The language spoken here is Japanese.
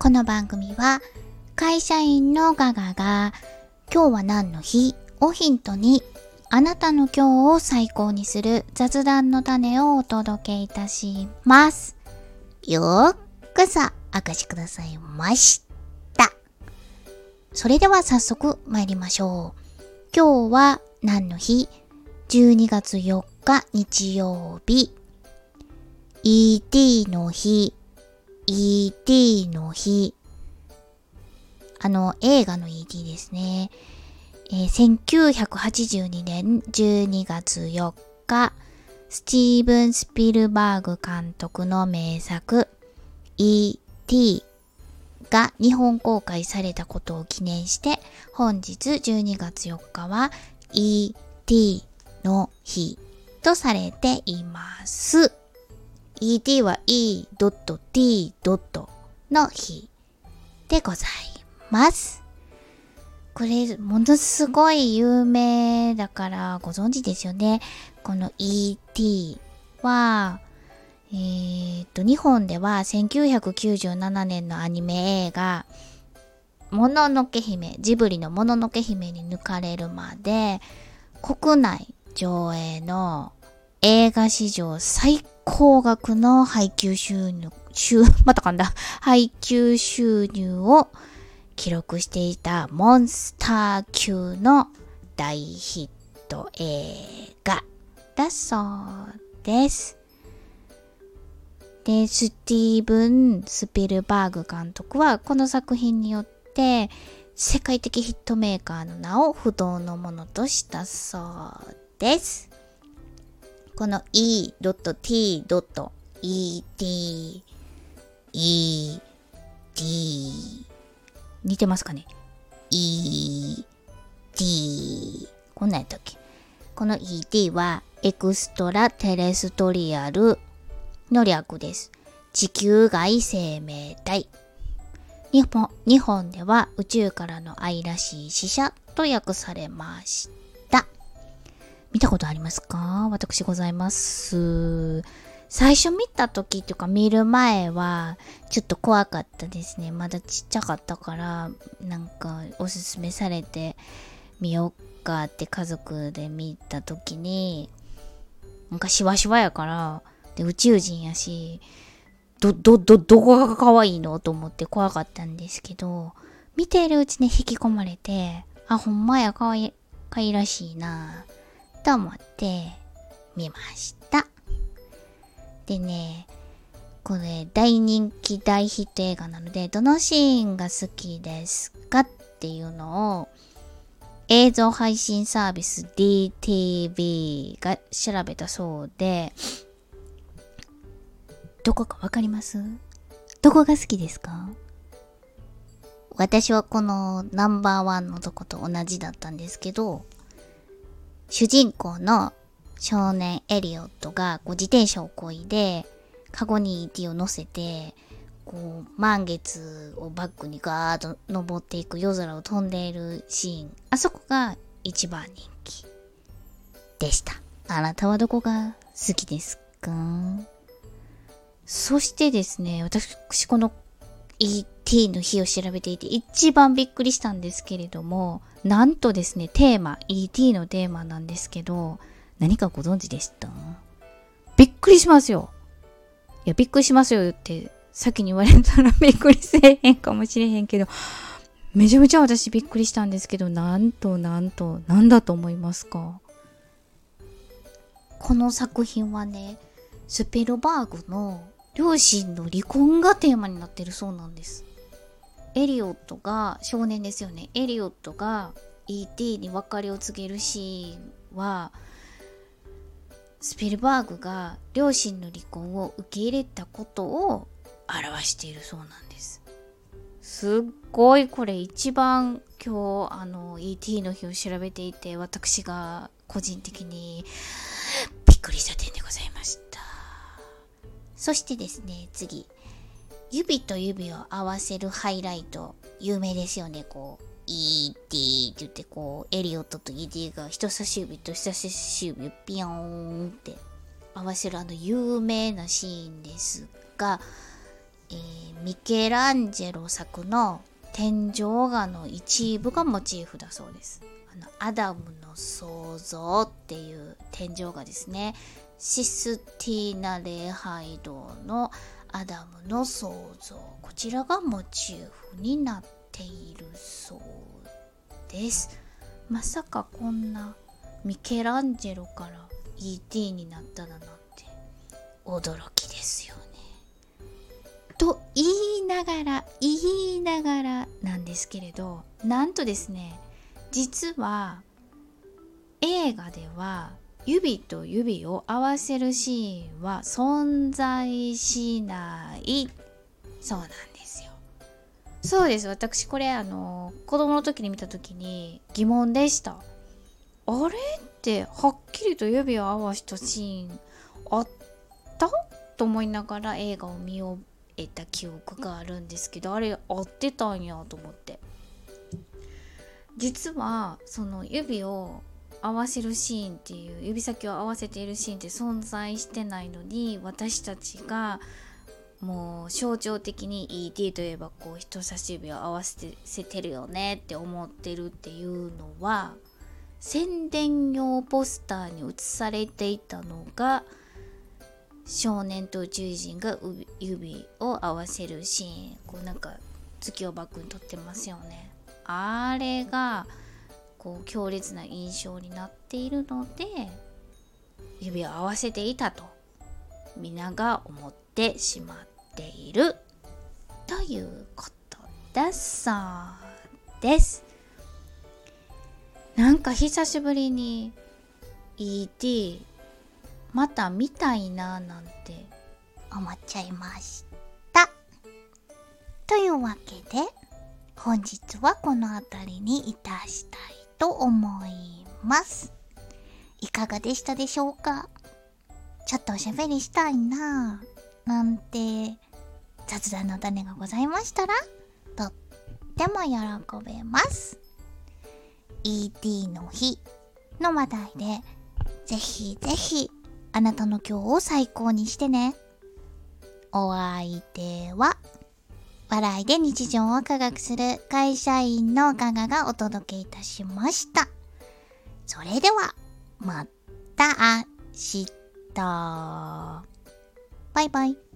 この番組は会社員のガガが今日は何の日？をヒントにあなたの今日を最高にする雑談の種をお届けいたします。よーくさお越しくださいました。それでは早速参りましょう。今日は何の日 ?12 月4日日曜日。ET の日。ET の日。あの、映画の ET ですね。えー、1982年12月4日、スティーブン・スピルバーグ監督の名作 E.T. が日本公開されたことを記念して本日12月4日は E.T. の日とされています。E.T. は E.T. の日でございます。これ、ものすごい有名だからご存知ですよね。この E.T. は、えー、っと、日本では1997年のアニメ映画、もののけ姫、ジブリのもののけ姫に抜かれるまで、国内上映の映画史上最高額の配給収入、収、またかんだ、配給収入を記録していたモンスター級の大ヒット映画だそうです。で、スティーブン・スピルバーグ監督はこの作品によって世界的ヒットメーカーの名を不動のものとしたそうです。この E.T.E.T. E.T. 似てますかね ?E, T こんなんやったっけ？この ET はエクストラテレストリアルの略です。地球外生命体。日本日本では宇宙からの愛らしい死者と訳されました。見たことありますか？私ございます。最初見た時っていうか見る前はちょっと怖かったですね。まだちっちゃかったからなんかおすすめされて見よっかって家族で見た時になんかシワシワやからで宇宙人やしど、ど、ど、どこが可愛いのと思って怖かったんですけど見ているうちに引き込まれてあ、ほんまや可愛い、可愛らしいなと思って見ました。でね、これ大人気大ヒット映画なので、どのシーンが好きですかっていうのを映像配信サービス DTV が調べたそうで、どこかわかります？どこが好きですか？私はこのナンバーワンのとこと同じだったんですけど、主人公の少年エリオットがこう自転車をこいで、カゴに ET を乗せて、こう、満月をバックにガーッと登っていく夜空を飛んでいるシーン。あそこが一番人気でした。あなたはどこが好きですか？そしてですね、私この ET の日を調べていて一番びっくりしたんですけれども、なんとですね、テーマ、ET のテーマなんですけど、何かご存知でした？びっくりしますよ。いや、びっくりしますよって先に言われたらびっくりせえへんかもしれへんけど、めちゃめちゃ私びっくりしたんですけど、なんとなんと、なんだと思いますか？この作品はね、スペルバーグの両親の離婚がテーマになってるそうなんです。エリオットが、少年ですよね。エリオットが ET に別れを告げるシーンは、スピルバーグが両親の離婚を受け入れたことを表しているそうなんです。すっごいこれ一番今日あの ET の日を調べていて私が個人的にびっくりした点でございました。そしてですね、次。指と指を合わせるハイライト。有名ですよね、こう。E.T. って言ってこうエリオットと E.T. が人差し指と人差し指をピヨーンって合わせるあの有名なシーンですがえー、ミケランジェロ作の天井画の一部がモチーフだそうです。あのアダムの創造っていう天井画ですね。システィーナ礼拝堂のアダムの創造。こちらがモチーフになっているそうです。まさかこんなミケランジェロから ET になっただなんて驚きですよね。と言いながら言いながらなんですけれどなんとですね実は映画では指と指を合わせるシーンは存在しない。そうなんですよ。そうです。私これあの子供の時に見た時に疑問でした。あれ？ってはっきりと指を合わしたシーンあった？と思いながら映画を見終えた記憶があるんですけどあれ合ってたんやと思って。実はその指を合わせるシーンっていう指先を合わせているシーンって存在してないのに私たちがもう象徴的に ET といえばこう人差し指を合わせてるよねって思ってるっていうのは宣伝用ポスターに写されていたのが少年と宇宙人が指を合わせるシーン。こうなんか月をバックに撮ってますよね。あれがこう強烈な印象になっているので指を合わせていたと皆が思ってしまっているということだそうですなんか久しぶりに ET また見たいななんて思っちゃいました。というわけで本日はこの辺りにいたしたいと思います。いかがでしたでしょうか？ちょっとおしゃべりしたいななんて雑談の種がございましたらとっても喜べます。ET の日の話題で、ぜひぜひあなたの今日を最高にしてね。お相手は、笑いで日常を科学する会社員のガガがお届けいたしました。それでは、また明日。バイバイ。